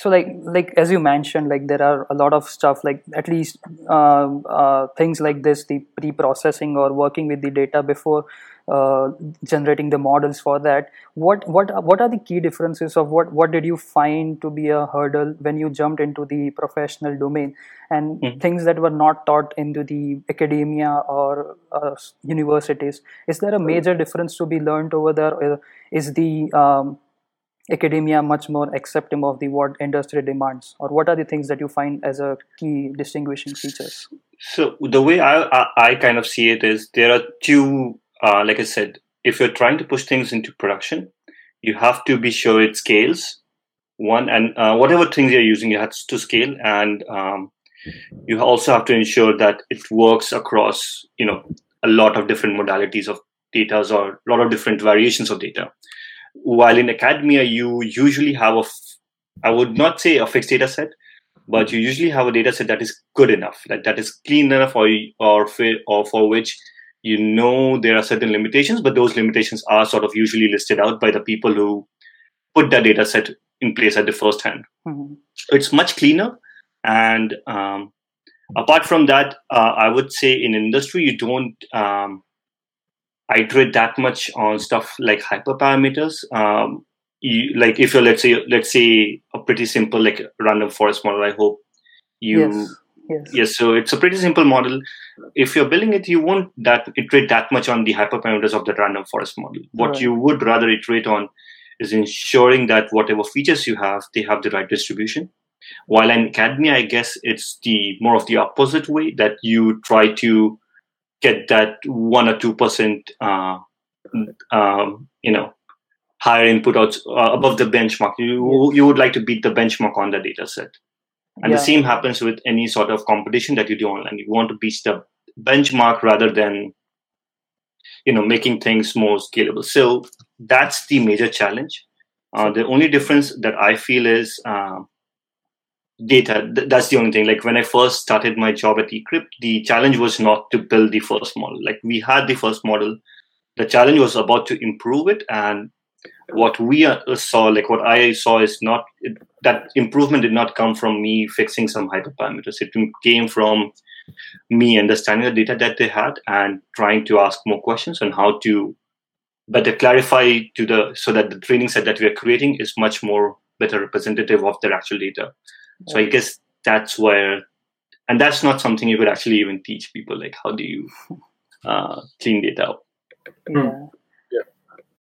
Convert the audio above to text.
so like like as you mentioned like there are a lot of stuff like at least uh, uh, things like this the pre-processing or working with the data before uh, generating the models for that. What what what are the key differences of what what did you find to be a hurdle when you jumped into the professional domain? And mm-hmm. things that were not taught into the academia or uh, universities. Is there a major difference to be learned over there? Is the um, academia much more accepting of the what industry demands? Or what are the things that you find as a key distinguishing features? So the way i i, I kind of see it is there are two uh, like i said if you're trying to push things into production you have to be sure it scales. One and uh, whatever things you're using it has to scale. And um, you also have to ensure that it works across you know a lot of different modalities of data or a lot of different variations of data while in academia you usually have a I would not say a fixed data set but you usually have a data set that is good enough that that is clean enough or or for, or for which you know there are certain limitations but those limitations are sort of usually listed out by the people who put that data set in place at the first hand mm-hmm. it's much cleaner and um, apart from that uh, i would say in industry you don't um, iterate that much on stuff like hyperparameters. Um, you, like if you're let's say let's say a pretty simple like random forest model. I hope you. Yes. Yes. yes. So it's a pretty simple model. If you're building it, you won't that iterate that much on the hyperparameters of the random forest model. What right. you would rather iterate on is ensuring that whatever features you have, they have the right distribution. While in academia, I guess it's the more of the opposite way that you try to get that one or two percent, uh, um, you know, higher input out uh, above the benchmark. You you would like to beat the benchmark on the data set, and yeah. the same happens with any sort of competition that you do online. You want to beat the benchmark rather than you know making things more scalable. So that's the major challenge. Uh, the only difference that I feel is uh, data. That's the only thing. Like when I first started my job at Ecrypt, the challenge was not to build the first model. Like we had the first model. The challenge was about to improve it. And what we uh, saw, like what I saw is not that improvement did not come from me fixing some hyperparameters. It came from me understanding the data that they had and trying to ask more questions on how to better clarify to the so that the training set that we are creating is much more better representative of their actual data so I guess that's where, and that's not something you could actually even teach people. Like, how do you uh, clean data up? Yeah.